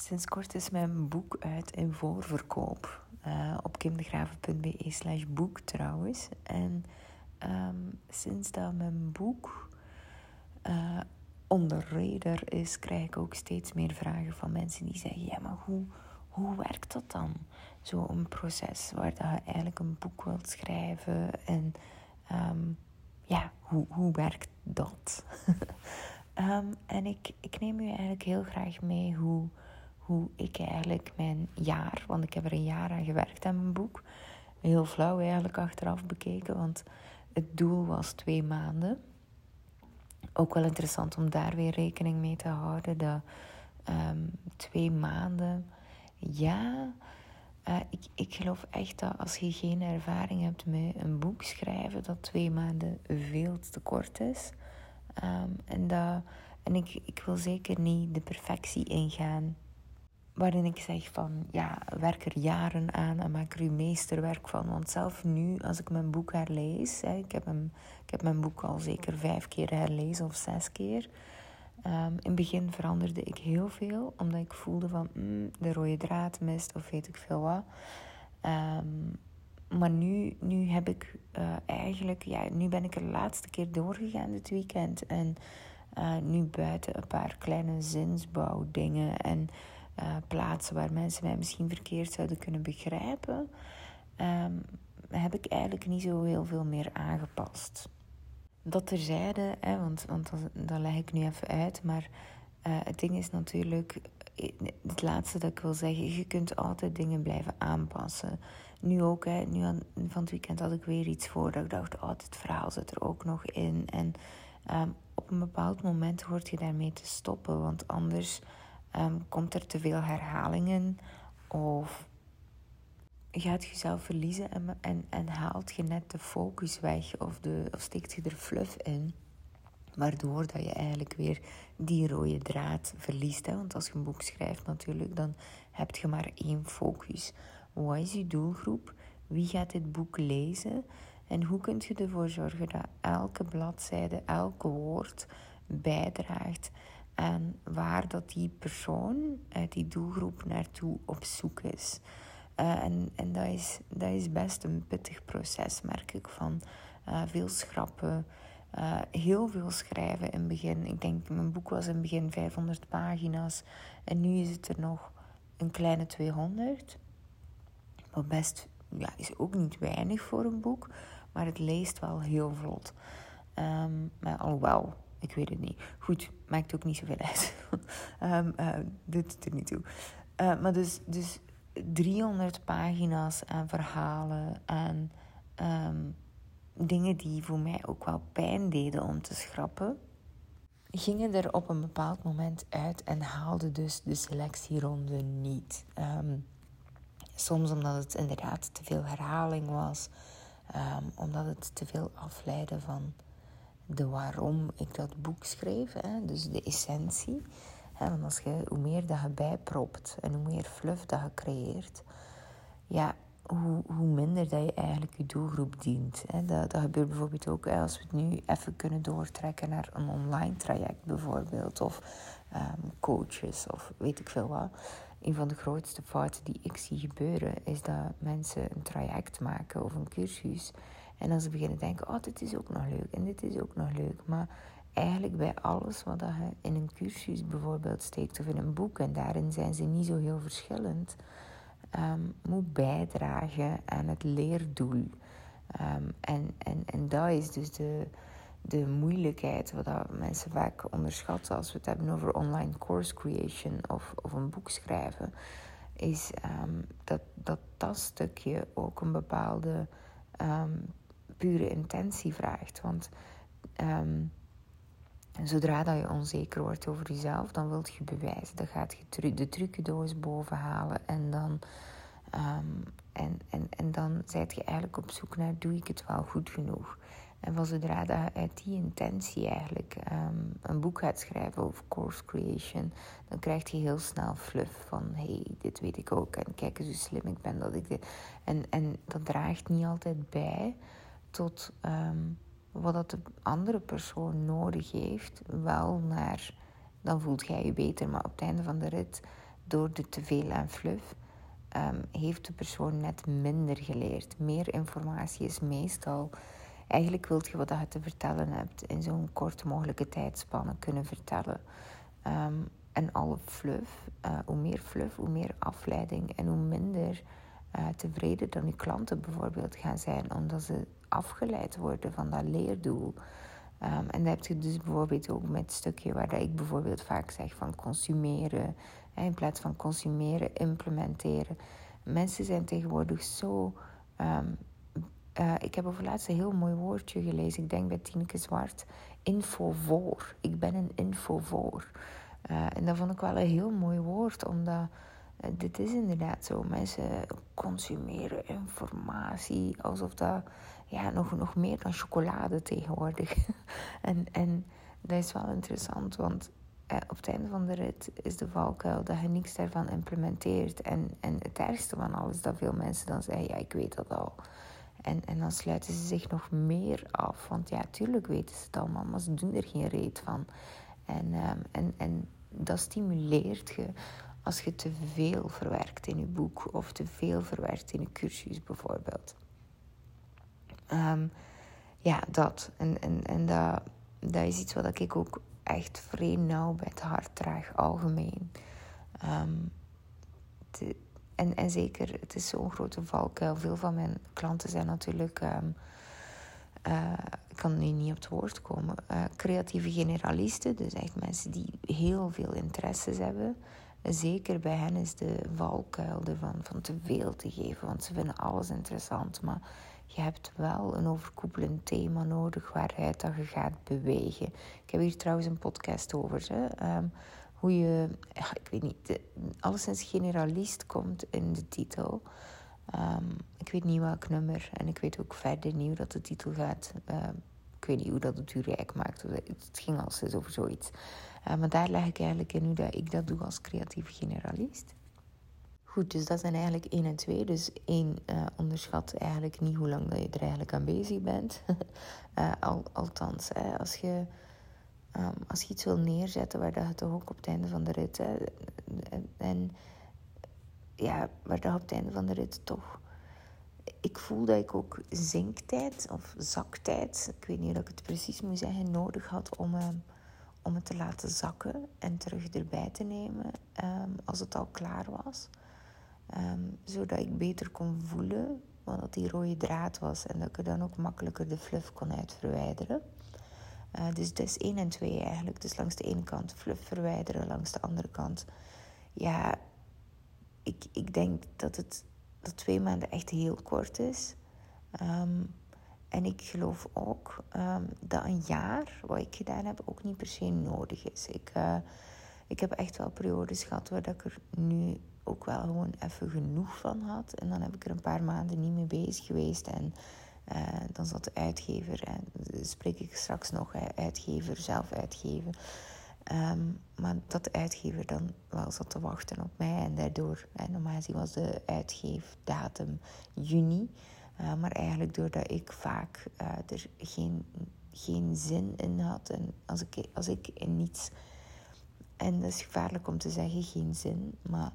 Sinds kort is mijn boek uit in voorverkoop. Uh, op kimdegraven.be slash boek trouwens. En um, sinds dat mijn boek uh, onder radar is, krijg ik ook steeds meer vragen van mensen die zeggen: Ja, maar hoe, hoe werkt dat dan? Zo'n proces waar dat je eigenlijk een boek wilt schrijven. En um, ja, hoe, hoe werkt dat? um, en ik, ik neem u eigenlijk heel graag mee hoe hoe ik eigenlijk mijn jaar, want ik heb er een jaar aan gewerkt aan mijn boek. Heel flauw eigenlijk achteraf bekeken, want het doel was twee maanden. Ook wel interessant om daar weer rekening mee te houden. Dat ehm, twee maanden, ja, uh, ik, ik geloof echt dat als je geen ervaring hebt met een boek schrijven, dat twee maanden veel te kort is. Um, en dat, en ik, ik wil zeker niet de perfectie ingaan waarin ik zeg van ja, werk er jaren aan en maak er uw meesterwerk van. Want zelf nu, als ik mijn boek herlees, hè, ik, heb hem, ik heb mijn boek al zeker vijf keer herlezen of zes keer. Um, in het begin veranderde ik heel veel, omdat ik voelde van mm, de rode draad mist of weet ik veel wat. Um, maar nu, nu heb ik uh, eigenlijk, ja, nu ben ik er de laatste keer doorgegaan dit weekend. En uh, nu buiten een paar kleine zinsbouwdingen en uh, plaatsen waar mensen mij misschien verkeerd zouden kunnen begrijpen, um, heb ik eigenlijk niet zo heel veel meer aangepast. Dat terzijde, hè, want, want dat, leg ik nu even uit, maar uh, het ding is natuurlijk, het laatste dat ik wil zeggen, je kunt altijd dingen blijven aanpassen. Nu ook, hè, nu van het weekend had ik weer iets voor dat ik dacht, oh, verhaal zit er ook nog in. En um, op een bepaald moment hoort je daarmee te stoppen, want anders Um, komt er te veel herhalingen of gaat je jezelf verliezen en, en, en haalt je net de focus weg of, de, of steekt je er fluff in. Waardoor dat je eigenlijk weer die rode draad verliest. Hè? Want als je een boek schrijft natuurlijk, dan heb je maar één focus. Wat is je doelgroep? Wie gaat dit boek lezen? En hoe kun je ervoor zorgen dat elke bladzijde, elke woord bijdraagt en waar dat die persoon uit die doelgroep naartoe op zoek is. Uh, en en dat, is, dat is best een pittig proces, merk ik, van uh, veel schrappen, uh, heel veel schrijven in het begin. Ik denk, mijn boek was in het begin 500 pagina's en nu is het er nog een kleine 200. Wat best, ja, is ook niet weinig voor een boek, maar het leest wel heel vlot. Um, maar alhoewel, ik weet het niet. Goed, maakt ook niet zoveel uit. um, uh, doet er niet toe. Uh, maar dus, dus 300 pagina's aan verhalen en um, dingen die voor mij ook wel pijn deden om te schrappen, gingen er op een bepaald moment uit en haalden dus de selectieronde niet. Um, soms omdat het inderdaad te veel herhaling was, omdat het te veel afleidde van de waarom ik dat boek schreef. Hè? Dus de essentie. Hè? Want als je, hoe meer dat je bijpropt en hoe meer fluff dat je creëert, ja, hoe, hoe minder dat je eigenlijk je doelgroep dient. Hè? Dat, dat gebeurt bijvoorbeeld ook als we het nu even kunnen doortrekken naar een online traject bijvoorbeeld. Of um, coaches of weet ik veel wat. Een van de grootste fouten die ik zie gebeuren is dat mensen een traject maken of een cursus. En dan ze beginnen denken, oh, dit is ook nog leuk en dit is ook nog leuk. Maar eigenlijk bij alles wat je in een cursus bijvoorbeeld steekt of in een boek, en daarin zijn ze niet zo heel verschillend, um, moet bijdragen aan het leerdoel. Um, en, en, en dat is dus de, de moeilijkheid wat mensen vaak onderschatten als we het hebben over online course creation of, of een boek schrijven, is um, dat, dat dat stukje ook een bepaalde pure intentie vraagt. Want um, zodra dat je onzeker wordt over jezelf, dan wilt je bewijzen. Dan gaat je de trucendoos bovenhalen en dan, um, en, en, en dan zijt je eigenlijk op zoek naar doe ik het wel goed genoeg. En van zodra dat uit die intentie eigenlijk um, een boek gaat schrijven over course creation, dan krijg je heel snel fluff van hey, dit weet ik ook en kijk eens hoe slim ik ben dat ik dit. En, en dat draagt niet altijd bij tot um, wat dat de andere persoon nodig heeft, wel naar, dan voelt jij je beter. Maar op het einde van de rit door de teveel aan fluff um, heeft de persoon net minder geleerd. Meer informatie is meestal. Eigenlijk wilt je wat je te vertellen hebt in zo'n kort mogelijke tijdspanne kunnen vertellen. Um, en alle fluff, uh, hoe meer fluff, hoe meer afleiding en hoe minder tevreden dan uw klanten bijvoorbeeld gaan zijn, omdat ze afgeleid worden van dat leerdoel. Um, en dat heb je dus bijvoorbeeld ook met het stukje waar ik bijvoorbeeld vaak zeg van consumeren. Hè, in plaats van consumeren, implementeren. Mensen zijn tegenwoordig zo. Um, uh, ik heb over laatst een heel mooi woordje gelezen. Ik denk bij Tineke Zwart. Infovoor. Ik ben een infovoor. Uh, en dat vond ik wel een heel mooi woord, omdat dit is inderdaad zo. Mensen consumeren informatie alsof dat ja, nog, nog meer dan chocolade tegenwoordig. en, en dat is wel interessant, want eh, op het einde van de rit is de valkuil dat je niks daarvan implementeert. En, en het ergste van alles dat veel mensen dan zeggen, ja, ik weet dat al. En, en dan sluiten ze zich nog meer af. Want ja, tuurlijk weten ze het allemaal, maar ze doen er geen reet van. En, um, en, en dat stimuleert je als je te veel verwerkt in je boek of te veel verwerkt in je cursus bijvoorbeeld. Um, ja, dat. En, en, en dat, dat is iets wat ik ook echt vreemd nauw bij het hart draag, algemeen. Um, en, en zeker, het is zo'n grote valkuil. Veel van mijn klanten zijn natuurlijk, um, uh, ik kan nu niet op het woord komen, uh, creatieve generalisten. Dus echt mensen die heel veel interesses hebben. Zeker bij hen is de valkuil ervan van te veel te geven, want ze vinden alles interessant. Maar je hebt wel een overkoepelend thema nodig waaruit dat je gaat bewegen. Ik heb hier trouwens een podcast over. Hè? Um, hoe je, ik weet niet, de, alleszins generalist komt in de titel. Um, ik weet niet welk nummer en ik weet ook verder niet hoe dat de titel gaat. Um, ik weet niet hoe dat het u rijk maakt. Het ging al over zoiets. Uh, maar daar leg ik eigenlijk in hoe dat ik dat doe als creatieve generalist. Goed, dus dat zijn eigenlijk één en twee. Dus één, uh, onderschat eigenlijk niet hoe lang dat je er eigenlijk aan bezig bent. al, althans, hè, als, je, um, als je iets wil neerzetten waar dat je toch ook op het einde van de rit... Hè, en, ja, waar dat op het einde van de rit toch... Ik voel dat ik ook zinktijd of zaktijd, ik weet niet hoe ik het precies moet zeggen, nodig had om... Uh, om het te laten zakken en terug erbij te nemen um, als het al klaar was. Um, zodat ik beter kon voelen wat dat die rode draad was. En dat ik er dan ook makkelijker de fluff kon uitverwijderen. Uh, dus dat is één en twee eigenlijk. Dus langs de ene kant fluff verwijderen, langs de andere kant. Ja, ik, ik denk dat het dat twee maanden echt heel kort is. Um, en ik geloof ook um, dat een jaar, wat ik gedaan heb, ook niet per se nodig is. Ik, uh, ik heb echt wel periodes gehad waar ik er nu ook wel gewoon even genoeg van had. En dan heb ik er een paar maanden niet mee bezig geweest. En uh, dan zat de uitgever, en spreek ik straks nog, uitgever, zelf uitgeven. Um, maar dat de uitgever dan wel zat te wachten op mij. En daardoor, en normaal gezien was de uitgeefdatum juni. Uh, maar eigenlijk doordat ik vaak uh, er geen, geen zin in had. En als ik, als ik in niets... En dat is gevaarlijk om te zeggen, geen zin. Maar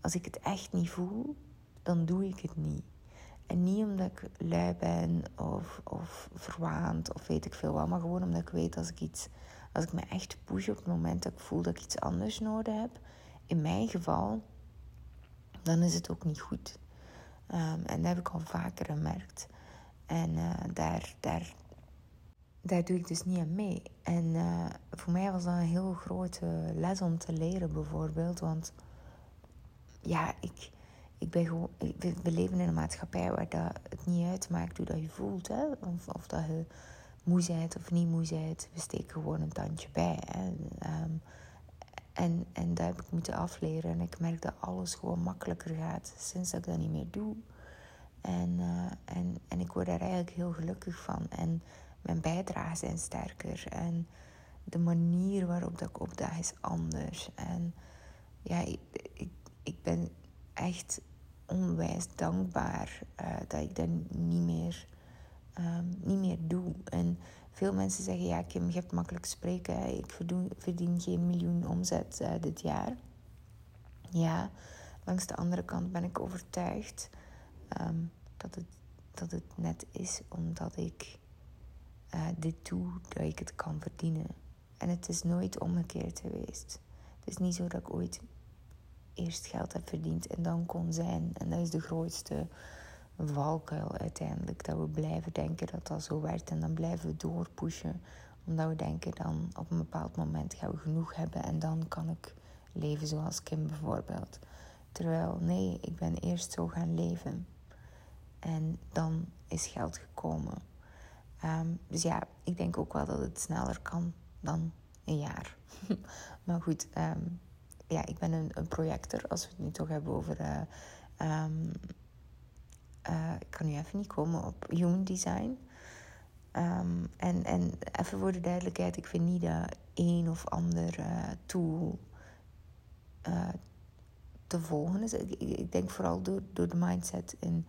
als ik het echt niet voel, dan doe ik het niet. En niet omdat ik lui ben of, of verwaand of weet ik veel wat, maar gewoon omdat ik weet als ik iets, als ik me echt push op het moment dat ik voel dat ik iets anders nodig heb, in mijn geval, dan is het ook niet goed. Um, en dat heb ik al vaker gemerkt. En uh, daar, daar, daar doe ik dus niet aan mee. En uh, voor mij was dat een heel grote les om te leren, bijvoorbeeld. Want ja, ik, ik ben gewoon, we, leven in een maatschappij waar dat het niet uitmaakt hoe dat je voelt. Hè? Of, of dat je moe bent of niet moe bent. We steken gewoon een tandje bij. Um, en, en dat heb ik moeten afleren. En ik merk dat alles gewoon makkelijker gaat sinds ik dat niet meer doe. En, uh, en, en ik word daar eigenlijk heel gelukkig van. En mijn bijdragen zijn sterker. En de manier waarop dat ik opdaag is anders. En ja, ik, ik, ben echt onwijs dankbaar uh, dat ik dat niet meer, um, niet meer doe. En veel mensen zeggen, ja Kim, je hebt makkelijk spreken. Ik verdien, verdien geen miljoen omzet uh, dit jaar. ja, langs de andere kant ben ik overtuigd ehm, dat, het, dat het net is omdat ik uh, dit doe, dat ik het kan verdienen. En het is nooit omgekeerd geweest. Het is niet zo dat ik ooit eerst geld heb verdiend en dan kon zijn. En dat is de grootste valkuil uiteindelijk. Dat we blijven denken dat dat zo werkt en dan blijven we doorpushen. Omdat we denken dan op een bepaald moment gaan we genoeg hebben en dan kan ik leven zoals Kim bijvoorbeeld. Terwijl nee, ik ben eerst zo gaan leven. En dan is geld gekomen. Ehm, dus ja, ik denk ook wel dat het sneller kan dan een jaar. maar goed, ehm, ja, ik ben een, projector, als we het nu toch hebben over. Uh, uh, ik kan nu even niet komen op human design. en, en even voor de duidelijkheid, ik vind niet dat een of ander uh, tool te volgen is. Ik, ik, denk vooral door, door de mindset en,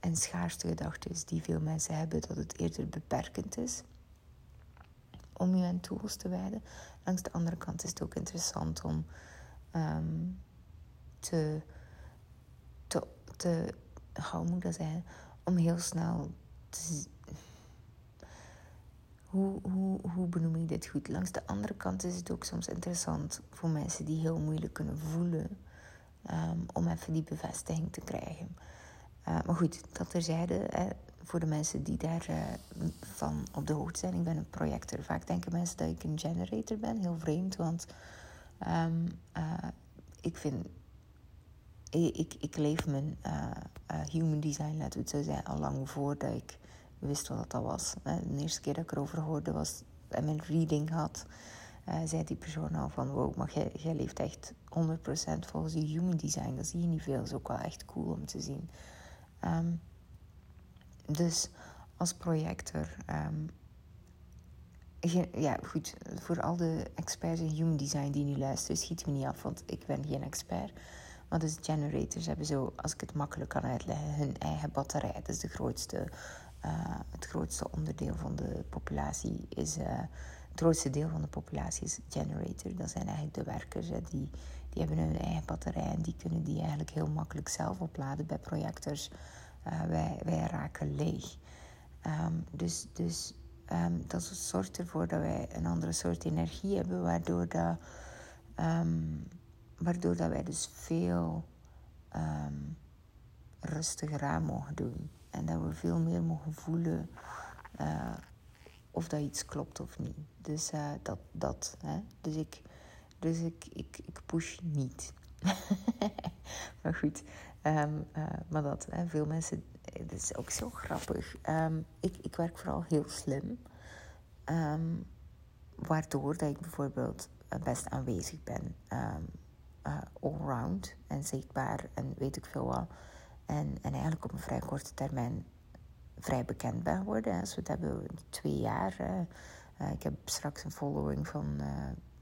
en schaarste gedachten die veel mensen hebben, dat het eerder beperkend is om je aan tools te wijden. Langs de andere kant is het ook interessant om um, te, te, te, hoe moet? Om heel snel te, hoe, hoe, hoe benoem ik dit goed? Langs de andere kant is het ook soms interessant voor mensen die heel moeilijk kunnen voelen. Um, om even die bevestiging te krijgen. Uh, maar goed, dat terzijde. Hè, voor de mensen die daarvan uh, van op de hoogte zijn. Ik ben een projector. Vaak denken mensen dat ik een generator ben. Heel vreemd, want um, uh, ik vind... Ik, ik leef mijn uh, human design, laten we het zo zeggen, al lang voordat ik wist wat dat was. De eerste keer dat ik erover hoorde was en mijn reading had... zei die persoon al van, wow, maar jij, leeft echt 100% volgens je human design. Dat zie je niet veel. Dat is ook wel echt cool om te zien. Um, dus als projector. Um, ja, goed. Voor al de experts in human design die nu luisteren, schiet me niet af, want ik ben geen expert. Maar dus generators hebben zo, als ik het makkelijk kan uitleggen, hun eigen batterij. Dat is de grootste, uh, het grootste onderdeel van de populatie. Is, uh, het grootste deel van de populatie is generator. Dat zijn eigenlijk de werkers. Die, die hebben hun eigen batterij en die kunnen die eigenlijk heel makkelijk zelf opladen bij projectors. Uh, wij, wij raken leeg. Um, dus dus um, dat zorgt ervoor dat wij een andere soort energie hebben, waardoor, dat, um, waardoor dat wij dus veel rustiger aan mogen doen. En dat we veel meer mogen voelen uh, of dat iets klopt of niet. Dus uh, dat. dat hè. Dus, ik, dus ik, ik, ik push niet. maar goed, um, uh, maar dat, hè, veel mensen, het is ook zo grappig. Um, ik, ik werk vooral heel slim, waardoor dat ik bijvoorbeeld eh, best aanwezig ben, uh, allround en zichtbaar en weet ik veel wat. En, en eigenlijk op een vrij korte termijn vrij bekend ben geworden. Als we het hebben twee jaar. Uh, ik heb straks een following van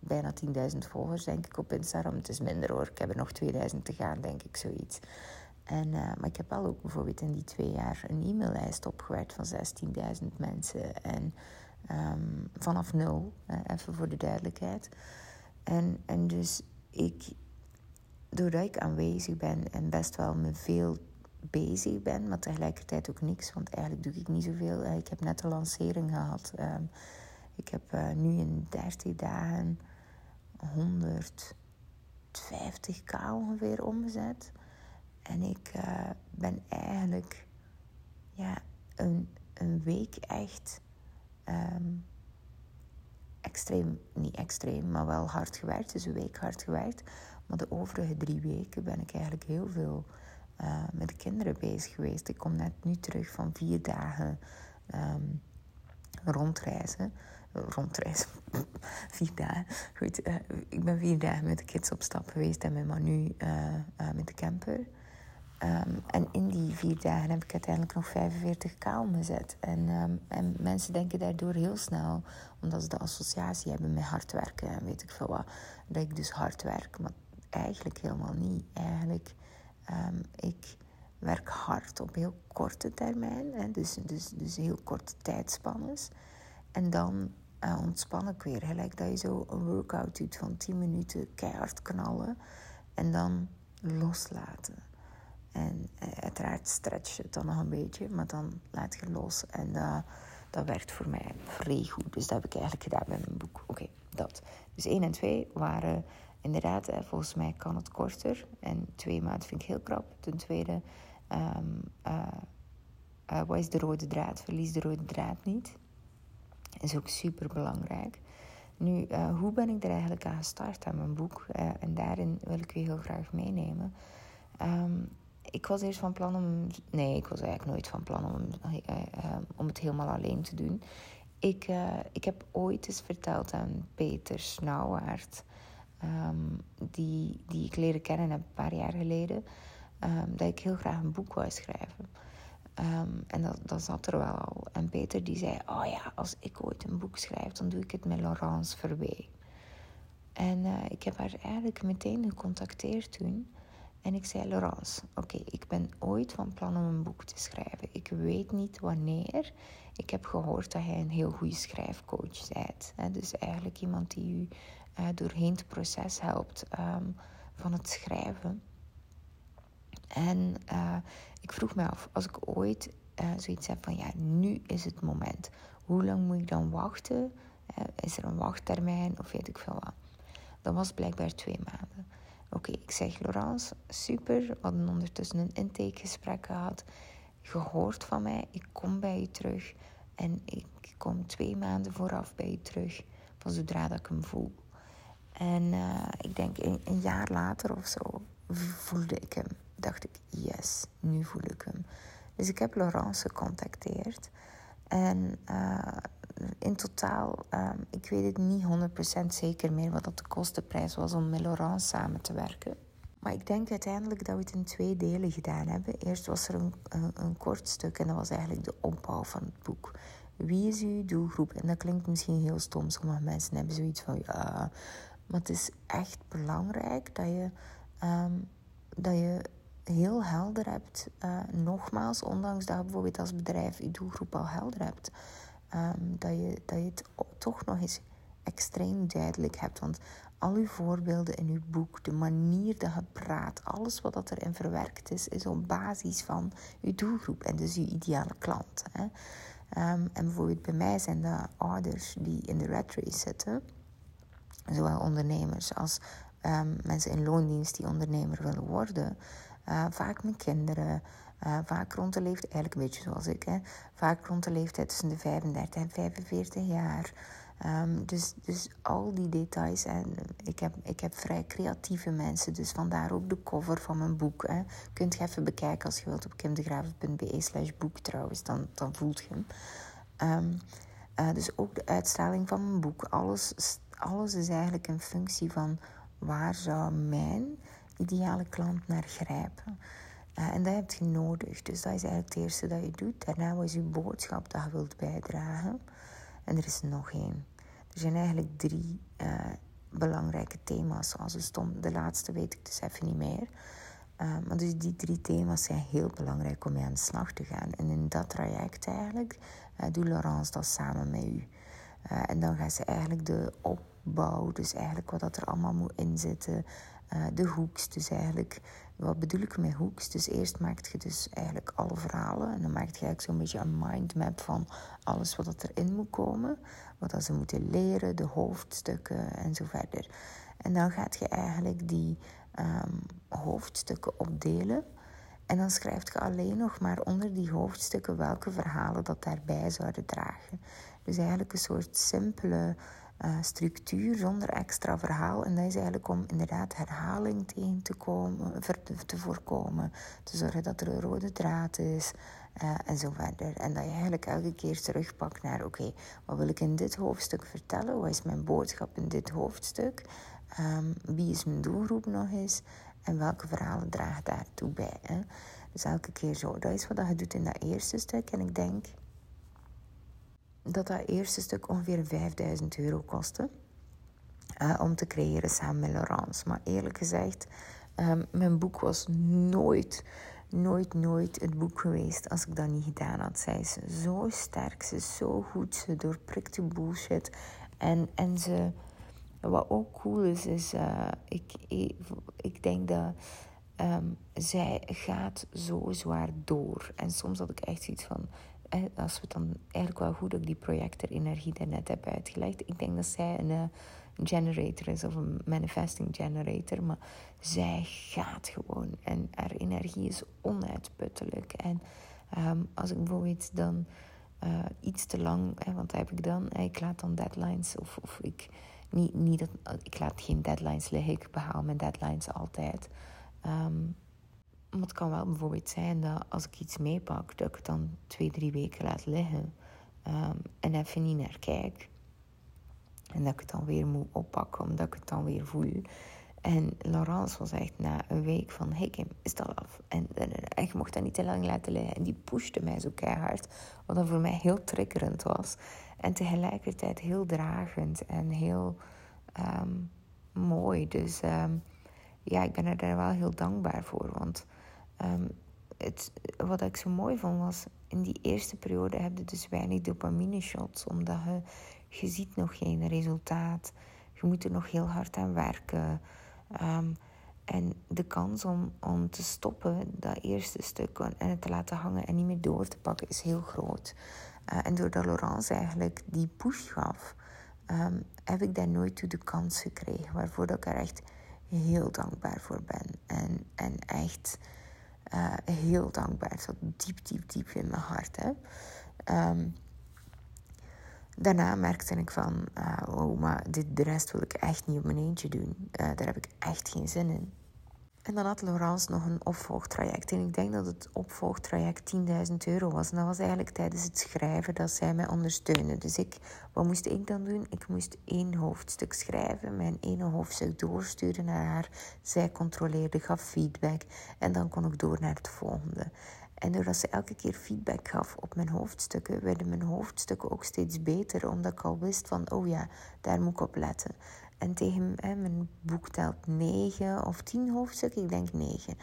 bijna 10.000 volgers, denk ik, op Instagram. Het is minder hoor. Ik heb er nog 2000 te gaan, denk ik, zoiets. En, maar ik heb wel ook bijvoorbeeld in die twee jaar een e-maillijst opgewerkt van 16.000 mensen. En um, vanaf nul, even voor de duidelijkheid. En, en dus ik, doordat ik aanwezig ben en best wel me veel bezig ben, maar tegelijkertijd ook niks, want eigenlijk doe ik niet zoveel. Uh, ik heb net een lancering gehad. Um, ik heb uh, nu in 30 dagen 150k ongeveer omgezet. En ik uh, ben eigenlijk ja, een, een week echt um, extreem, niet extreem, maar wel hard gewerkt. Dus een week hard gewerkt. Maar de overige drie weken ben ik eigenlijk heel veel uh, met de kinderen bezig geweest. Ik kom net nu terug van vier dagen um, rondreizen rondreizen. vier dagen. Goed, uh, ik ben vier dagen met de kids op stap geweest en met Manu uh, uh, met de camper. Um, en in die vier dagen heb ik uiteindelijk nog 45k omgezet. En, um, en mensen denken daardoor heel snel, omdat ze de associatie hebben met hard werken en weet ik veel wat, dat ik dus hard werk. Maar eigenlijk helemaal niet. Eigenlijk, um, ik werk hard op heel korte termijn, hè, dus, dus, dus heel korte tijdspannes. En dan uh, ontspan ik weer. Gelijk dat je zo een workout doet van 10 minuten keihard knallen. En dan loslaten. En uh, uiteraard stretch het dan nog een beetje, maar dan laat je los. En uh, dat werkt voor mij vrij goed. Dus dat heb ik eigenlijk gedaan met mijn boek. Oké, dat. Dus 1 en 2 waren inderdaad, volgens mij kan het korter. En twee maanden vind ik heel krap. Ten tweede, um, wat is de rode draad? Verlies de rode draad niet. Dat is ook super belangrijk. Nu, hoe ben ik er eigenlijk aan gestart aan mijn boek? En daarin wil ik u heel graag meenemen. Um, ik was eerst van plan om. Nee, ik was eigenlijk nooit van plan om, om het helemaal alleen te doen. Ik, ik heb ooit eens verteld aan Peter Snauwaard, um, die, die ik leren kennen een paar jaar geleden, um, dat ik heel graag een boek wou schrijven. Um, en dat, dat zat er wel al. En Peter die zei, oh ja, als ik ooit een boek schrijf, dan doe ik het met Laurence Verwee. En uh, ik heb haar eigenlijk meteen gecontacteerd toen. En ik zei, Laurence, oké, ik ben ooit van plan om een boek te schrijven. Ik weet niet wanneer. Ik heb gehoord dat jij een heel goede schrijfcoach bent. Dus eigenlijk iemand die u uh, doorheen het proces helpt um, van het schrijven. En uh, ik vroeg me af, als ik ooit uh, zoiets heb van ja, nu is het moment. Hoe lang moet ik dan wachten? Is er een wachttermijn of weet ik veel wat? Dat was blijkbaar twee maanden. Oké, ik zeg Laurence, super. We hadden ondertussen een intakegesprek gehad. Gehoord van mij, ik kom bij je terug. En ik kom twee maanden vooraf bij je terug, van zodra dat ik hem voel. En uh, ik denk een, een jaar later of zo voelde ik hem dacht ik, yes, nu voel ik hem. Dus ik heb Laurence gecontacteerd. En uh, in totaal, um, ik weet het niet 100% zeker meer wat dat de kostenprijs was om met Laurence samen te werken. Maar ik denk uiteindelijk dat we het in twee delen gedaan hebben. Eerst was er een, een, een kort stuk en dat was eigenlijk de opbouw van het boek. Wie is uw doelgroep? En dat klinkt misschien heel stom. Sommige mensen hebben zoiets van ja. Maar het is echt belangrijk dat je, um, dat je heel helder hebt, uh, nogmaals, ondanks dat je bijvoorbeeld als bedrijf je doelgroep al helder hebt, um, dat, je, dat je het toch nog eens extreem duidelijk hebt. Want al uw voorbeelden in uw boek, de manier dat je praat, alles wat dat erin verwerkt is, is op basis van uw doelgroep en dus uw ideale klant. Hè. Um, en bijvoorbeeld bij mij zijn dat ouders die in de red race zitten, zowel ondernemers als um, mensen in loondienst die ondernemer willen worden. Uh, vaak met kinderen. Uh, vaak rond de leeftijd, eigenlijk een beetje zoals ik, hè, vaak rond de leeftijd tussen de 35 en 45 jaar. Um, dus, dus al die details. En ik heb, ik heb vrij creatieve mensen, dus vandaar ook de cover van mijn boek. Hè. Kunt je even bekijken als je wilt op kimdegraven.be slash boek trouwens, dan, dan voelt je hem. Um, uh, dus ook de uitstraling van mijn boek. Alles, alles is eigenlijk een functie van waar zou mijn ideale klant naar grijpen. Uh, en dat heb je nodig. Dus dat is eigenlijk het eerste dat je doet. Daarna is je boodschap dat je wilt bijdragen. En er is nog één. Er zijn eigenlijk drie uh, belangrijke thema's. Zoals het stond. De laatste weet ik dus even niet meer. Uh, maar dus die drie thema's zijn heel belangrijk om mee aan de slag te gaan. En in dat traject eigenlijk doet Laurence dat samen met u. en dan gaat ze eigenlijk de opbouw, dus eigenlijk wat dat er allemaal moet inzitten, uh, de hoeks. Dus eigenlijk, wat bedoel ik met hoeks? Dus eerst maak je dus eigenlijk alle verhalen. En dan maak je eigenlijk zo'n beetje een mindmap van alles wat erin moet komen. Wat dat ze moeten leren, de hoofdstukken en zo verder. En dan gaat je eigenlijk die um, hoofdstukken opdelen. En dan schrijf je alleen nog maar onder die hoofdstukken welke verhalen dat daarbij zouden dragen. Dus eigenlijk een soort simpele uh, structuur zonder extra verhaal. En dat is eigenlijk om inderdaad herhaling tegen te, komen, te voorkomen. Te zorgen dat er een rode draad is uh, en zo verder. En dat je eigenlijk elke keer terugpakt naar: oké, wat wil ik in dit hoofdstuk vertellen? Wat is mijn boodschap in dit hoofdstuk? Um, wie is mijn doelgroep nog eens? En welke verhalen dragen daartoe bij? Hè? Dus elke keer zo. Dat is wat je doet in dat eerste stuk. En ik denk dat dat eerste stuk ongeveer 5000 euro kostte. Uh, om te creëren samen met Laurence. Maar eerlijk gezegd, um, mijn boek was nooit, nooit, nooit het boek geweest als ik dat niet gedaan had. Zij is zo sterk, ze is zo goed, ze doorprikt de bullshit. En, en ze, wat ook cool is, is uh, ik, ik, denk dat um, zij gaat zo zwaar door. En soms had ik echt zoiets van, als we het dan eigenlijk wel goed ook die projector-energie daarnet heb uitgelegd. Ik denk dat zij een uh, generator is of een manifesting generator, maar zij gaat gewoon en haar energie is onuitputtelijk. En um, als ik bijvoorbeeld dan uh, iets te lang, hè, want heb ik dan, ik laat dan deadlines of, of ik, niet, niet dat, ik laat geen deadlines liggen, ik behaal mijn deadlines altijd. Um, maar het kan wel bijvoorbeeld zijn dat als ik iets meepak, dat ik het dan twee, drie weken laat liggen um, en even niet naar kijk. En dat ik het dan weer moet oppakken, omdat ik het dan weer voel. En Laurence was echt na een week van, hey Kim, is dat af? En, en, je mocht dat niet te lang laten liggen. En die pushte mij zo keihard, wat dan voor mij heel triggerend was. En tegelijkertijd heel dragend en heel um, mooi. Dus um, ja, ik ben er daar wel heel dankbaar voor. Want um, het, wat ik zo mooi vond was, in die eerste periode heb je dus weinig dopamine shots. Omdat je, je ziet nog geen resultaat. Je moet er nog heel hard aan werken. Um, en de kans om, om te stoppen, dat eerste stuk, en het te laten hangen en niet meer door te pakken, is heel groot. Uh, en doordat Laurence eigenlijk die push gaf, um, heb ik daar nooit toe de kans gekregen. Waarvoor ik er echt heel dankbaar voor ben. En, en echt uh, heel dankbaar, zo diep, diep, diep in mijn hart heb. Um, daarna merkte ik van, oh, maar dit, de rest wil ik echt niet op mijn eentje doen. Uh, daar heb ik echt geen zin in. En dan had Laurence nog een opvolgtraject. En ik denk dat het opvolgtraject 10.000 euro was. En dat was eigenlijk tijdens het schrijven dat zij mij ondersteunde. Dus ik, wat moest ik dan doen? Ik moest één hoofdstuk schrijven, mijn ene hoofdstuk doorsturen naar haar. Zij controleerde, gaf feedback. En dan kon ik door naar het volgende. En doordat ze elke keer feedback gaf op mijn hoofdstukken, werden mijn hoofdstukken ook steeds beter, omdat ik al wist van, oh ja, daar moet ik op letten. En tegen hè, mijn boek telt negen of tien hoofdstukken, ik denk negen.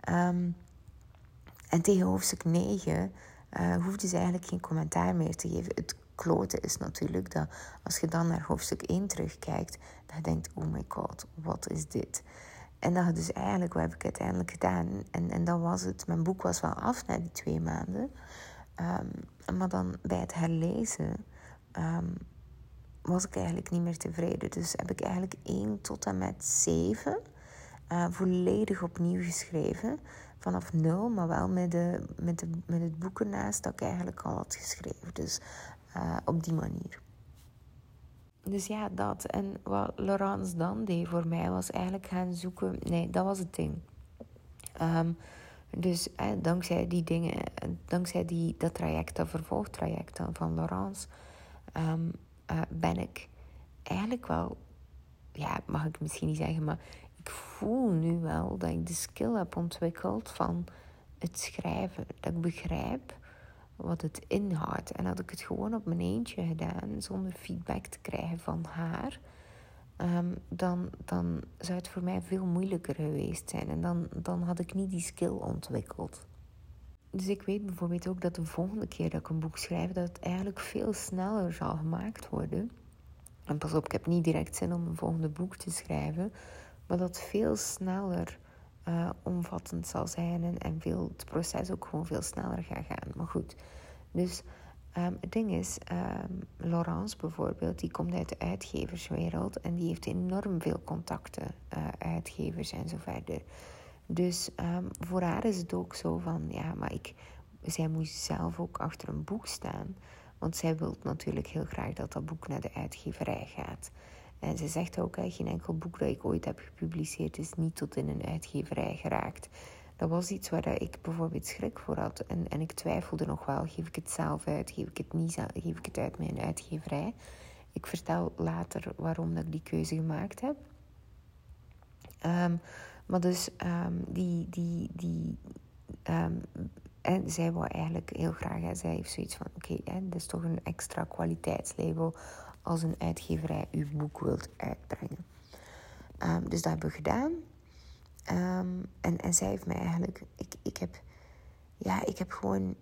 Ehm, en tegen hoofdstuk 9 uh, hoefde ze eigenlijk geen commentaar meer te geven. Het klote is natuurlijk dat als je dan naar hoofdstuk 1 terugkijkt, dat je denkt: oh my god, wat is dit? En dat dus eigenlijk, wat heb ik uiteindelijk gedaan? En, en dat was het. Mijn boek was wel af na die twee maanden. Um, maar dan bij het herlezen um, was ik eigenlijk niet meer tevreden. Dus heb ik eigenlijk 1 tot en met 7 uh, volledig opnieuw geschreven. Vanaf nul, maar wel met, de, met, de, met het boek ernaast dat ik eigenlijk al had geschreven. Dus uh, op die manier. Dus ja, dat. En wat Laurence dan deed voor mij was eigenlijk gaan zoeken. Nee, dat was het ding. Um, dus eh, dankzij die dingen, dankzij die, dat traject, dat vervolgtraject van Laurence, um, uh, ben ik eigenlijk wel, ja, mag ik misschien niet zeggen, maar ik voel nu wel dat ik de skill heb ontwikkeld van het schrijven. Dat ik begrijp wat het inhoudt. En had ik het gewoon op mijn eentje gedaan, zonder feedback te krijgen van haar, um, dan, dan zou het voor mij veel moeilijker geweest zijn. En dan, dan had ik niet die skill ontwikkeld. Dus ik weet bijvoorbeeld ook dat de volgende keer dat ik een boek schrijf, dat het eigenlijk veel sneller zal gemaakt worden. En pas op, ik heb niet direct zin om een volgende boek te schrijven, maar dat veel sneller uh, omvattend zal zijn en, en veel, het proces ook gewoon veel sneller gaat gaan. Maar goed, dus um, het ding is, um, Laurence bijvoorbeeld, die komt uit de uitgeverswereld en die heeft enorm veel contacten, uh, uitgevers en zo verder. Dus um, voor haar is het ook zo van, ja, maar ik, zij moest zelf ook achter een boek staan. Want zij wil natuurlijk heel graag dat dat boek naar de uitgeverij gaat. En ze zegt ook, geen enkel boek dat ik ooit heb gepubliceerd is niet tot in een uitgeverij geraakt. Dat was iets waar ik bijvoorbeeld schrik voor had. En, en ik twijfelde nog wel, geef ik het zelf uit, geef ik het niet, geef ik het uit een uitgeverij. Ik vertel later waarom dat ik die keuze gemaakt heb. Um, maar dus um, die, die, die um, en zij wou eigenlijk heel graag, hè, zij heeft zoiets van: oké, dat is toch een extra kwaliteitslabel als een uitgeverij uw boek wilt uitbrengen. Um, dus dat hebben we gedaan. en, en zij heeft mij eigenlijk, ik, ik, heb, ja, ik heb gewoon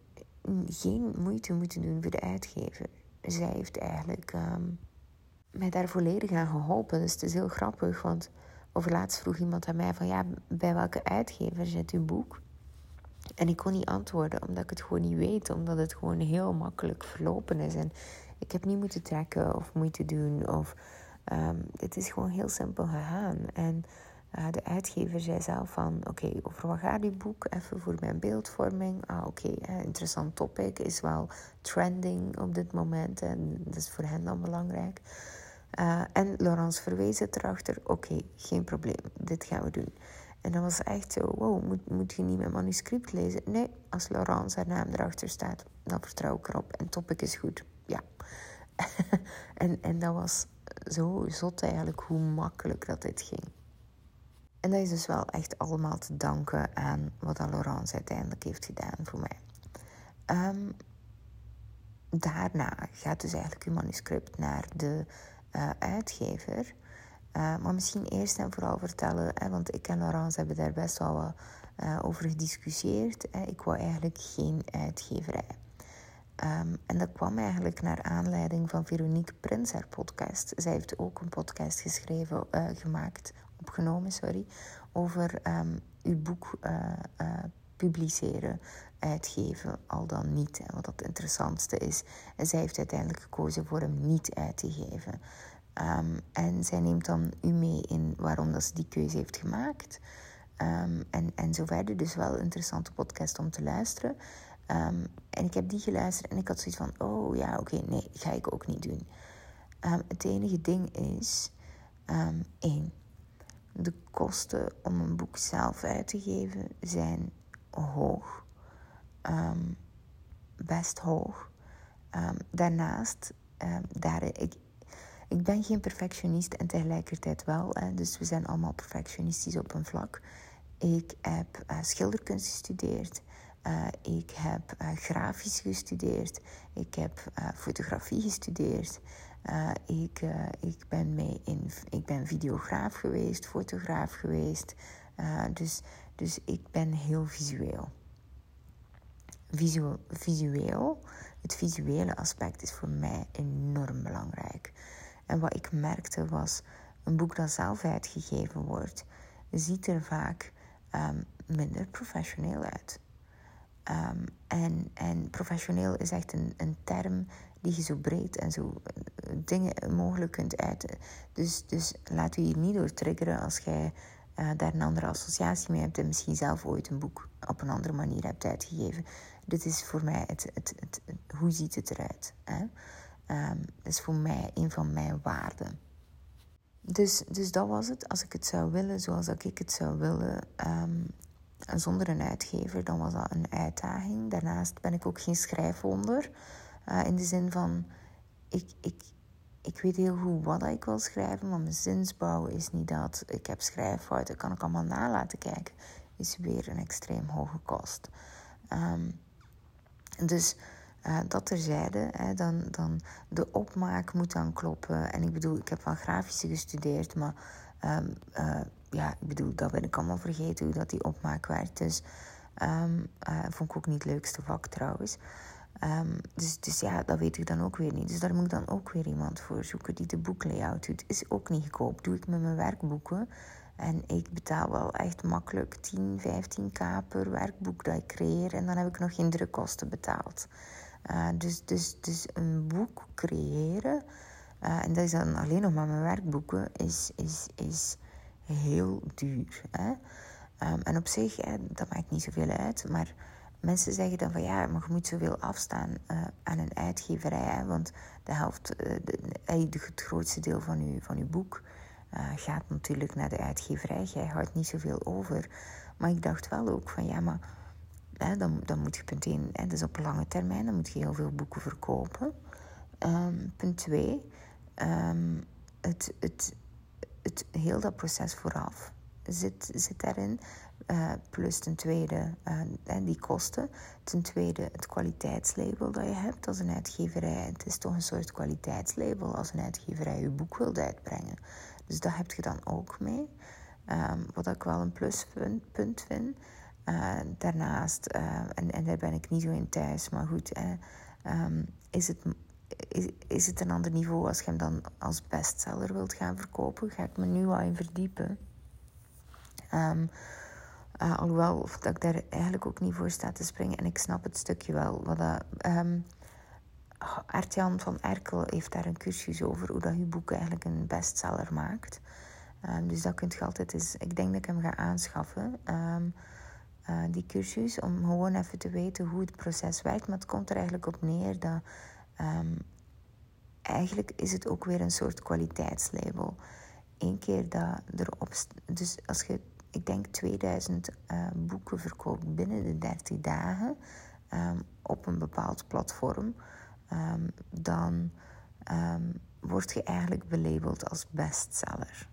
geen moeite moeten doen voor de uitgever. Zij heeft eigenlijk mij daar volledig aan geholpen. Dus het is heel grappig, want overlaatst vroeg iemand aan mij van ja, bij welke uitgever zit uw boek? En ik kon niet antwoorden, omdat ik het gewoon niet weet, omdat het gewoon heel makkelijk verlopen is. En ik heb niet moeten trekken of moeite doen. Of, um, het is gewoon heel simpel gegaan. En uh, de uitgever zei zelf van, oké, over wat gaat die boek? Even voor mijn beeldvorming. Ah, oké, okay, interessant topic, is wel trending op dit moment. En dat is voor hen dan belangrijk. Uh, en Laurence verwees het erachter, oké, geen probleem, dit gaan we doen. En dat was echt zo, wow, moet, moet je niet mijn manuscript lezen? Nee, als Laurence haar naam erachter staat, dan vertrouw ik erop. En topic is goed, ja. en, en dat was zo zot eigenlijk hoe makkelijk dat dit ging. En dat is dus wel echt allemaal te danken aan wat Laurence uiteindelijk heeft gedaan voor mij. Um, daarna gaat dus eigenlijk uw manuscript naar de uh, uitgever. Uh, maar misschien eerst en vooral vertellen, hè, want ik en Laurence hebben daar best wel wat uh, over gediscussieerd. Hè. Ik wou eigenlijk geen uitgeverij. Um, en dat kwam eigenlijk naar aanleiding van Veronique Prins, haar podcast. Zij heeft ook een podcast geschreven, gemaakt, opgenomen, sorry, over um, uw boek publiceren, uitgeven, al dan niet. En wat het interessantste is. Zij heeft uiteindelijk gekozen voor hem niet uit te geven. Um, en zij neemt dan u mee in waarom dat ze die keuze heeft gemaakt. Um, en, en zo verder. Dus wel een interessante podcast om te luisteren. Um, en ik heb die geluisterd en ik had zoiets van: oh ja, oké, nee, ga ik ook niet doen. het enige ding is: één, de kosten om een boek zelf uit te geven zijn hoog. best hoog. daarnaast, daar, ik, ik ben geen perfectionist en tegelijkertijd wel. Dus we zijn allemaal perfectionistisch op een vlak. Ik heb uh, schilderkunst gestudeerd. Uh, ik heb uh, grafisch gestudeerd. Ik heb fotografie gestudeerd. ik, ik, ben mee in, ik ben videograaf geweest, fotograaf geweest. dus, dus ik ben heel visueel. Visueel. Het visuele aspect is voor mij enorm belangrijk. En wat ik merkte was, een boek dat zelf uitgegeven wordt, ziet er vaak um, minder professioneel uit. Um, en, en professioneel is echt een, een term die je zo breed en zo uh, dingen mogelijk kunt uiten. Dus, dus laat u hier niet door triggeren als jij uh, daar een andere associatie mee hebt en misschien zelf ooit een boek op een andere manier hebt uitgegeven. Dit is voor mij het, het, het, hoe ziet het eruit. Hè? Um, dat is voor mij een van mijn waarden. Dus, dus dat was het. Als ik het zou willen zoals ik het zou willen, um, zonder een uitgever, dan was dat een uitdaging. Daarnaast ben ik ook geen schrijfwonder. Uh, in de zin van, ik, ik, ik weet heel goed wat ik wil schrijven, maar mijn zinsbouw is niet dat. Ik heb schrijffouten, kan ik allemaal nalaten kijken. Is weer een extreem hoge kost. Um, dus uh, dat terzijde, hè, dan, dan de opmaak moet dan kloppen. En ik bedoel, ik heb wel grafische gestudeerd, maar um, uh, ja, ik bedoel, dat ben ik allemaal vergeten hoe dat die opmaak werkt. Dus um, vond ik ook niet het leukste vak trouwens. Um, dus, dus ja, dat weet ik dan ook weer niet. Dus daar moet ik dan ook weer iemand voor zoeken die de boeklayout doet. Is ook niet goedkoop. Doe ik met mijn werkboeken. En ik betaal wel echt makkelijk 10, 15k per werkboek dat ik creëer. En dan heb ik nog geen drukkosten betaald. Uh, dus, dus, dus een boek creëren, uh, en dat is dan alleen nog maar mijn werkboeken, is, is, is heel duur. Hè? Um, en op zich, dat maakt niet zoveel uit, maar mensen zeggen dan van ja, maar je moet zoveel afstaan uh, aan een uitgeverij, hè, want de helft, de, het grootste deel van je, van uw boek gaat natuurlijk naar de uitgeverij. Jij houdt niet zoveel over. Maar ik dacht wel ook van ja, maar dan, dan moet je punt 1, hè, dus op lange termijn, dan moet je heel veel boeken verkopen. Um, punt 2, um, ehm, het, het, het, heel dat proces vooraf zit, zit daarin. Uh, plus ten tweede uh, die kosten. Ten tweede het kwaliteitslabel dat je hebt als een uitgeverij. Het is toch een soort kwaliteitslabel als een uitgeverij je boek wilt uitbrengen. Dus dat heb je dan ook mee. Um, wat ik wel een pluspunt vind. Uh, daarnaast, en, en daar ben ik niet zo in thuis, maar goed, um, is, het, is, is het een ander niveau als je hem dan als bestseller wilt gaan verkopen. Ga ik me nu al in verdiepen. Um, uh, alhoewel dat ik daar eigenlijk ook niet voor sta te springen. En ik snap het stukje wel. Wat dat, um, Artjan van Erkel heeft daar een cursus over. Hoe dat je boek eigenlijk een bestseller maakt. Um, dus dat kunt je altijd eens... Ik denk dat ik hem ga aanschaffen. Um, uh, die cursus. Om gewoon even te weten hoe het proces werkt. Maar het komt er eigenlijk op neer dat... eigenlijk is het ook weer een soort kwaliteitslabel. Eén keer dat erop... Dus als je ik denk 2000 uh, eh, boeken verkoopt binnen de 30 dagen um, op een bepaald platform, um, dan um, word je eigenlijk belabeld als bestseller.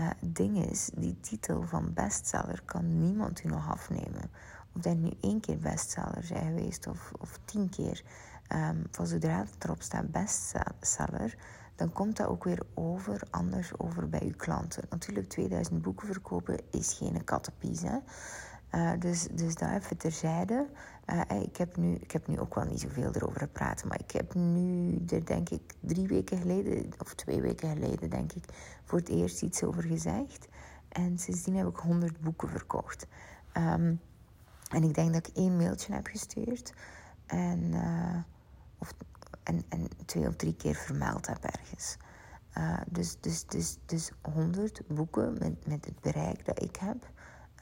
Uh, het ding is, die titel van bestseller kan niemand u nog afnemen. Of dat nu één keer bestseller zijn geweest of, of tien keer. van zodra het erop staat bestseller, dan komt dat ook weer over, anders over bij uw klanten. Natuurlijk, 2000 boeken verkopen is geen kattenpies. Hè? Uh, dus, dus dat even terzijde. Uh, ik, heb nu, ik heb nu ook wel niet zoveel erover gepraat, maar ik heb nu er denk ik drie weken geleden, of twee weken geleden denk ik, voor het eerst iets over gezegd. En sindsdien heb ik 100 boeken verkocht. Um, en ik denk dat ik één mailtje heb gestuurd. En, of en, en twee of drie keer vermeld heb ergens. Uh, dus, dus, dus, dus 100 boeken met, met het bereik dat ik heb.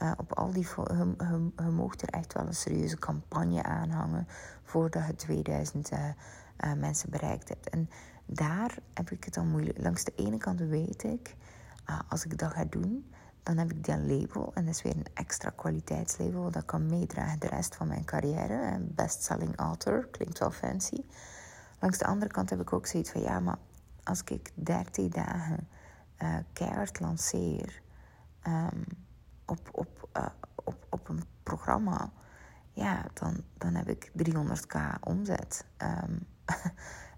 Uh, op al die. Je, mocht er echt wel een serieuze campagne aanhangen. voordat je 2000 uh, uh, mensen bereikt hebt. En daar heb ik het dan moeilijk. Langs de ene kant weet ik. Uh, als ik dat ga doen. dan heb ik dat label. En dat is weer een extra kwaliteitslabel. dat kan meedragen de rest van mijn carrière. Bestselling author klinkt wel fancy. Langs de andere kant heb ik ook zoiets van ja, maar als ik 30 dagen uh, keihard lanceer um, op, op, uh, op, op een programma, ja, dan, dan heb ik 300k omzet. Um,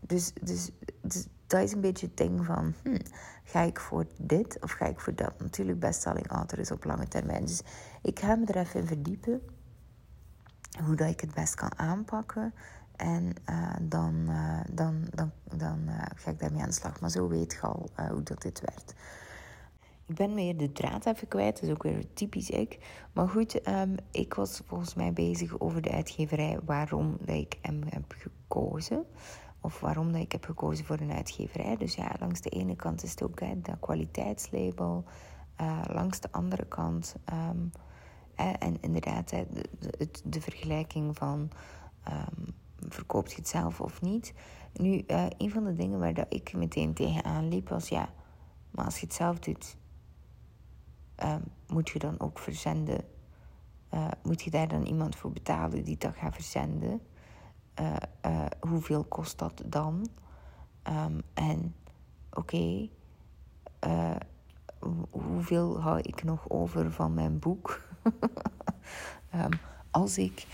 dus, dus, dus dat is een beetje het ding van, hm, ga ik voor dit of ga ik voor dat? Natuurlijk, bestselling author is op lange termijn. Dus ik ga me er even in verdiepen hoe dat ik het best kan aanpakken. En uh, dan, uh, dan, dan, dan uh, ga ik daarmee aan de slag. Maar zo weet je al hoe dat dit werkt. Ik ben weer de draad even kwijt, dat is ook weer typisch ik. Maar goed, um, ik was volgens mij bezig over de uitgeverij, waarom dat ik hem heb gekozen. Of waarom dat ik heb gekozen voor een uitgeverij. Dus ja, langs de ene kant is het ook hè, dat kwaliteitslabel. langs de andere kant, um, en inderdaad, de, de, de, vergelijking van... Um, verkoopt je het zelf of niet? Nu, uh, een van de dingen waar ik meteen tegenaan liep was ja, maar als je het zelf doet, uh, moet je dan ook verzenden? Uh, moet je daar dan iemand voor betalen die dat gaat verzenden? hoeveel kost dat dan? Um, en oké, hoeveel hou ik nog over van mijn boek? um, als ik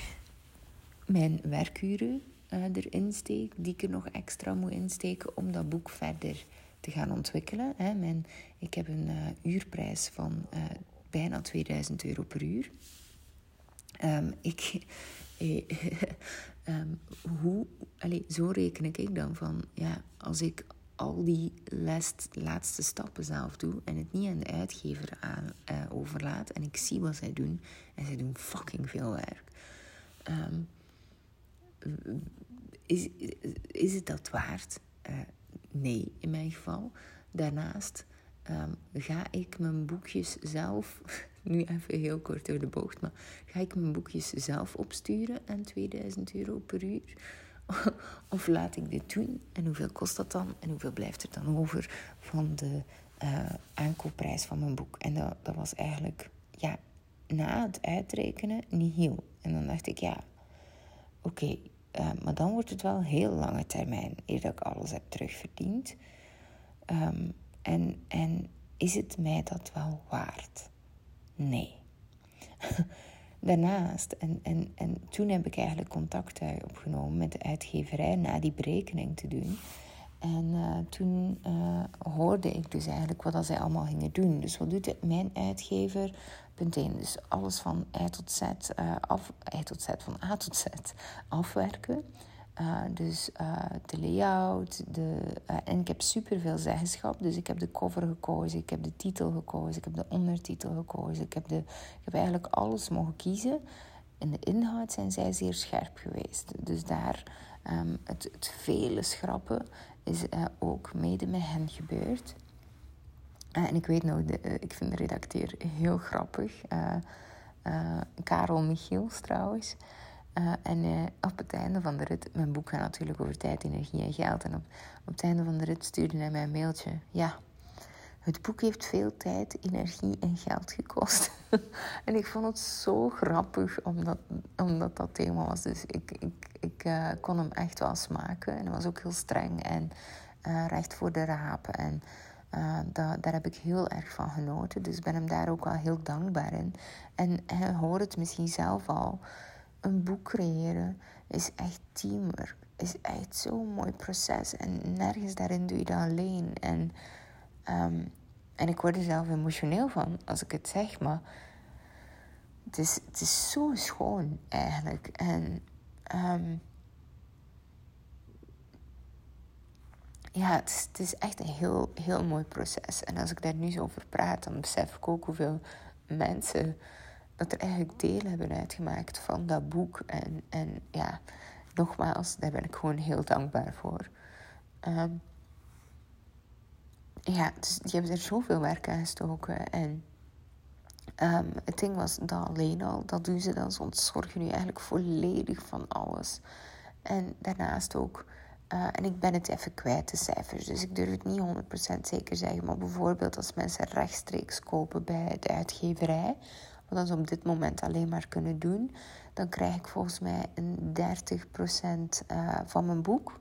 mijn werkuren uh, erin steek, die ik er nog extra moet insteken om dat boek verder te gaan ontwikkelen. Hè. Mijn, ik heb een uh, uurprijs van uh, bijna 2000 euro per uur. Um, ik, um, hoe, allez, zo reken ik dan van, ja, als ik al die last, laatste stappen zelf doe en het niet aan de uitgever aan, overlaat en ik zie wat zij doen, en zij doen fucking veel werk. Um, is, is het dat waard? Uh, nee, in mijn geval. Daarnaast um, ga ik mijn boekjes zelf, nu even heel kort door de bocht, maar ga ik mijn boekjes zelf opsturen aan 2000 euro per uur? of laat ik dit doen? En hoeveel kost dat dan? En hoeveel blijft er dan over van de uh, aankoopprijs van mijn boek? En dat, dat was eigenlijk, ja, na het uitrekenen niet heel. En dan dacht ik, ja, oké, uh, maar dan wordt het wel heel lange termijn, eer dat ik alles heb terugverdiend. Um, en, en is het mij dat wel waard? Nee. Daarnaast, en, en, en toen heb ik eigenlijk contact opgenomen met de uitgeverij na die berekening te doen. En uh, toen uh, hoorde ik dus eigenlijk wat dat zij allemaal gingen doen. Dus wat doet mijn uitgever? Punt 1. Dus alles van I tot Z, uh, af, I tot Z, van A tot Z afwerken. Dus de layout. De, en ik heb superveel zeggenschap. Dus ik heb de cover gekozen. Ik heb de titel gekozen. Ik heb de ondertitel gekozen. Ik heb, de, ik heb eigenlijk alles mogen kiezen. In de inhoud zijn zij zeer scherp geweest. Dus daar um, het, het vele schrappen is ook mede met hen gebeurd. en ik weet nog, de, ik vind de redacteur heel grappig. Karel Michiels trouwens. En op het einde van de rit, mijn boek gaat natuurlijk over tijd, energie en geld. En op, op het einde van de rit stuurde hij mij een mailtje. Ja, het boek heeft veel tijd, energie en geld gekost. en ik vond het zo grappig, omdat, omdat dat thema was. Dus ik, ik, ik uh, kon hem echt wel smaken. En hij was ook heel streng en recht voor de rapen. En da, daar heb ik heel erg van genoten. Dus ben hem daar ook wel heel dankbaar in. En hij hoort het misschien zelf al een boek creëren is echt teamwork. Is echt zo'n mooi proces. En nergens daarin doe je dat alleen. En, um, en ik word er zelf emotioneel van als ik het zeg. Maar het is, het is zo schoon eigenlijk. En um, ja, het is, het is, echt een heel, heel mooi proces. En als ik daar nu zo over praat, dan besef ik ook hoeveel mensen dat er eigenlijk deel hebben uitgemaakt van dat boek. En, en ja, nogmaals, daar ben ik gewoon heel dankbaar voor. Um, ja, dus die hebben er zoveel werk aan gestoken. En um, het ding was dat alleen al, dat doen ze dan. Ze ontzorgen nu eigenlijk volledig van alles. En daarnaast ook... Uh, en ik ben het even kwijt, de cijfers. Dus ik durf het niet 100% zeker zeggen. Maar bijvoorbeeld als mensen rechtstreeks kopen bij de uitgeverij wat ze op dit moment alleen maar kunnen doen, dan krijg ik volgens mij een 30% uh, van mijn boek.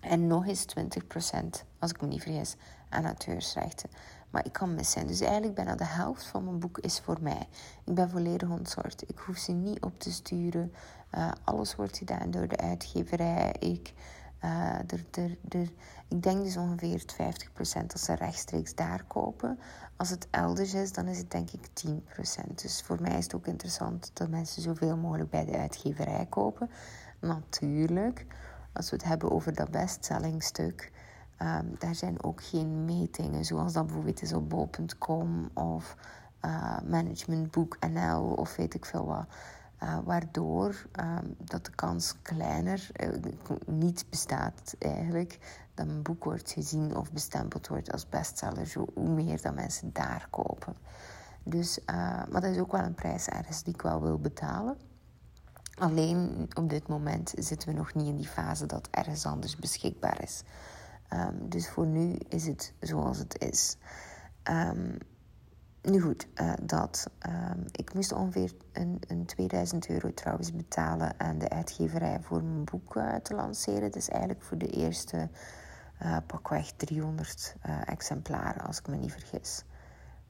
En nog eens 20%, als ik me niet vergis, aan auteursrechten. Maar ik kan mis zijn. Dus eigenlijk bijna de helft van mijn boek is voor mij. Ik ben volledig ontzorgd. Ik hoef ze niet op te sturen. Uh, alles wordt gedaan door de uitgeverij. Ik uh, er, er, er, ik denk dus ongeveer 50% als ze rechtstreeks daar kopen. Als het elders is, dan is het denk ik 10%. Dus voor mij is het ook interessant dat mensen zoveel mogelijk bij de uitgeverij kopen. Natuurlijk, als we het hebben over dat bestsellingstuk, um, daar zijn ook geen metingen, zoals dat bijvoorbeeld is op bol.com of uh, Managementboek of weet ik veel wat. Uh, waardoor uh, dat de kans kleiner, uh, niet bestaat eigenlijk, dat een boek wordt gezien of bestempeld wordt als bestseller, zo, hoe meer dat mensen daar kopen. Dus, eh, maar dat is ook wel een prijs ergens die ik wel wil betalen. Alleen op dit moment zitten we nog niet in die fase dat ergens anders beschikbaar is. Um, dus voor nu is het zoals het is. Um, nu goed, uh, dat. Um, ik moest ongeveer een, een 2000 euro trouwens betalen aan de uitgeverij voor mijn boek uh, te lanceren. Dus eigenlijk voor de eerste uh, pakweg 300 exemplaren, als ik me niet vergis.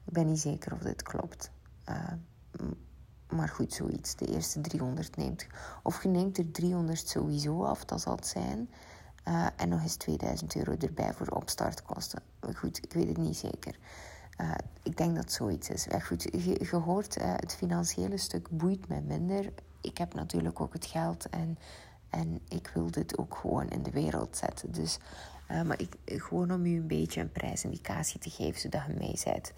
Ik ben niet zeker of dit klopt. Maar goed, zoiets. De eerste 300 neemt. Of je neemt er 300 sowieso af, dat zal het zijn. en nog eens 2000 euro erbij voor opstartkosten. Goed, ik weet het niet zeker. Uh, ik denk dat zoiets is. Goed, je, hoort, uh, het financiële stuk boeit mij minder. Ik heb natuurlijk ook het geld en, en ik wil dit ook gewoon in de wereld zetten. Dus, maar ik, gewoon om u een beetje een prijsindicatie te geven, zodat je mee bent.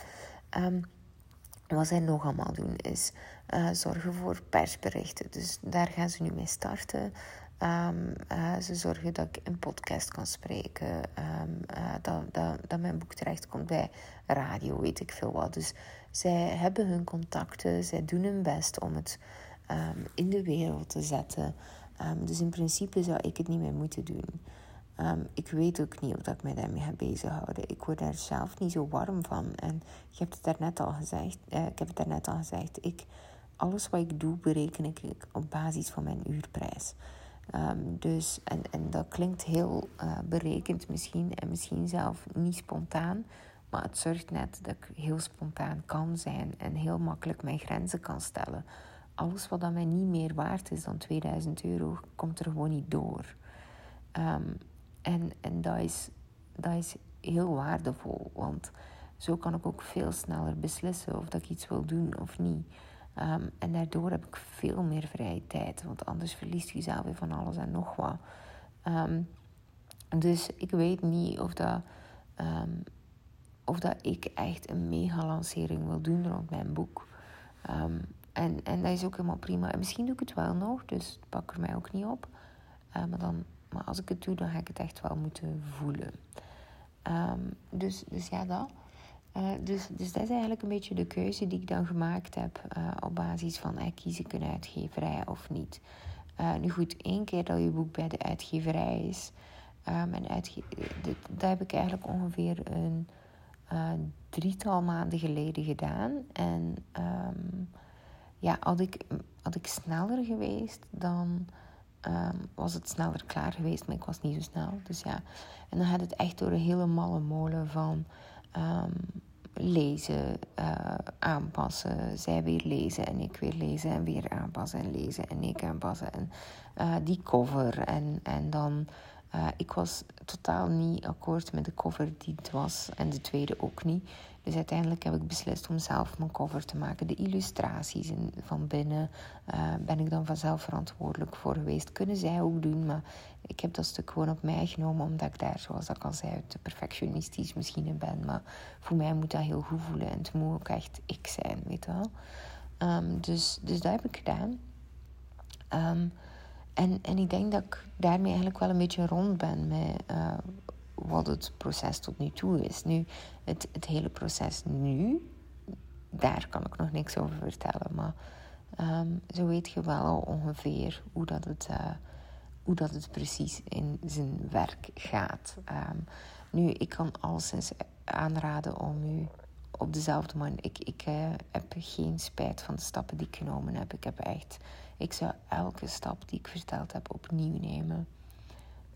Wat zij nog allemaal doen is zorgen voor persberichten. Dus daar gaan ze nu mee starten. Um, uh, ze zorgen dat ik een podcast kan spreken. Um, uh, dat, dat, dat mijn boek terechtkomt bij radio, weet ik veel wat. Dus zij hebben hun contacten, zij doen hun best om het um, in de wereld te zetten. dus in principe zou ik het niet meer moeten doen. Ik weet ook niet of ik mij daarmee ga bezighouden. Ik word daar zelf niet zo warm van. En ik heb het daarnet al gezegd. Uh, ik heb het daarnet al gezegd. Ik, alles wat ik doe, bereken ik op basis van mijn uurprijs. Um, dus, en, en dat klinkt heel uh, berekend misschien en misschien zelf niet spontaan. Maar het zorgt net dat ik heel spontaan kan zijn en heel makkelijk mijn grenzen kan stellen. Alles wat dan mij niet meer waard is dan 2000 euro, komt er gewoon niet door. Um, en en dat, is, dat is heel waardevol, want zo kan ik ook veel sneller beslissen of dat ik iets wil doen of niet. Ehm, en daardoor heb ik veel meer vrije tijd. Want anders verliest je zelf weer van alles en nog wat. Ehm, dus ik weet niet of dat, ehm, of dat ik echt een mega-lancering wil doen rond mijn boek. en, en dat is ook helemaal prima. En misschien doe ik het wel nog, dus pak er mij ook niet op. Maar, dan, maar als ik het doe, dan ga ik het echt wel moeten voelen. dus, dus ja, dat. Uh, dus, dus dat is eigenlijk een beetje de keuze die ik dan gemaakt heb uh, op basis van uh, kies ik een uitgeverij of niet. nu goed, één keer dat je boek bij de uitgeverij is, um, en uitge dat heb ik eigenlijk ongeveer een drietal maanden geleden gedaan. En um, ja, had ik, had ik sneller geweest, dan um, was het sneller klaar geweest, maar ik was niet zo snel. Dus ja, en dan gaat het echt door een hele malle molen van um, lezen, uh, aanpassen, zij weer lezen en ik weer lezen en weer aanpassen en lezen en ik aanpassen en uh, die cover en, en dan uh, ik was totaal niet akkoord met de cover die het was en de tweede ook niet. Dus uiteindelijk heb ik beslist om zelf mijn cover te maken. De illustraties van binnen uh, ben ik dan vanzelf verantwoordelijk voor geweest. Kunnen zij ook doen, maar ik heb dat stuk gewoon op mij genomen, omdat ik daar, zoals ik al zei, te perfectionistisch misschien ben. Maar voor mij moet dat heel goed voelen en het moet ook echt ik zijn, weet je wel. Um, dus, dus dat heb ik gedaan. Um, en, en ik denk dat ik daarmee eigenlijk wel een beetje rond ben met uh, wat het proces tot nu toe is. Nu, het, het hele proces nu, daar kan ik nog niks over vertellen. Maar um, zo weet je wel ongeveer hoe dat het, uh, hoe dat het precies in zijn werk gaat. Um, nu, ik kan alleszins aanraden om u op dezelfde manier. Ik, ik uh, heb geen spijt van de stappen die ik genomen heb. Ik heb echt ik zou elke stap die ik verteld heb opnieuw nemen.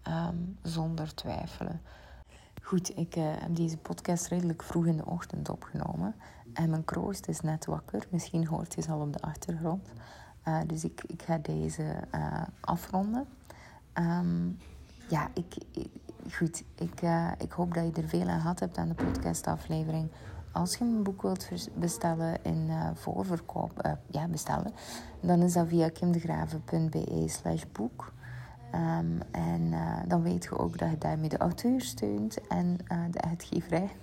Ehm, zonder twijfelen. Goed, ik uh, heb deze podcast redelijk vroeg in de ochtend opgenomen. En mijn kroost is net wakker. Misschien hoort je ze al op de achtergrond. Uh, dus ik, ik ga deze uh, afronden. Um, ja, ik, goed. Ik, ik hoop dat je er veel aan gehad hebt aan de podcastaflevering. Als je mijn boek wilt bestellen in voorverkoop, ja, bestellen, dan is dat via kimdegraven.be slash boek. Um, en uh, dan weet je ook dat je daarmee de auteur steunt en de uitgeverij.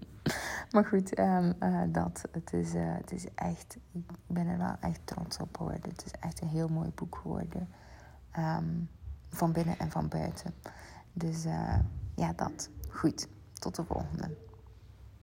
maar goed, um, dat. Het is, het is echt, ik ben er wel echt trots op geworden. Het is echt een heel mooi boek geworden. Um, van binnen en van buiten. Dus ja, dat. Goed, tot de volgende.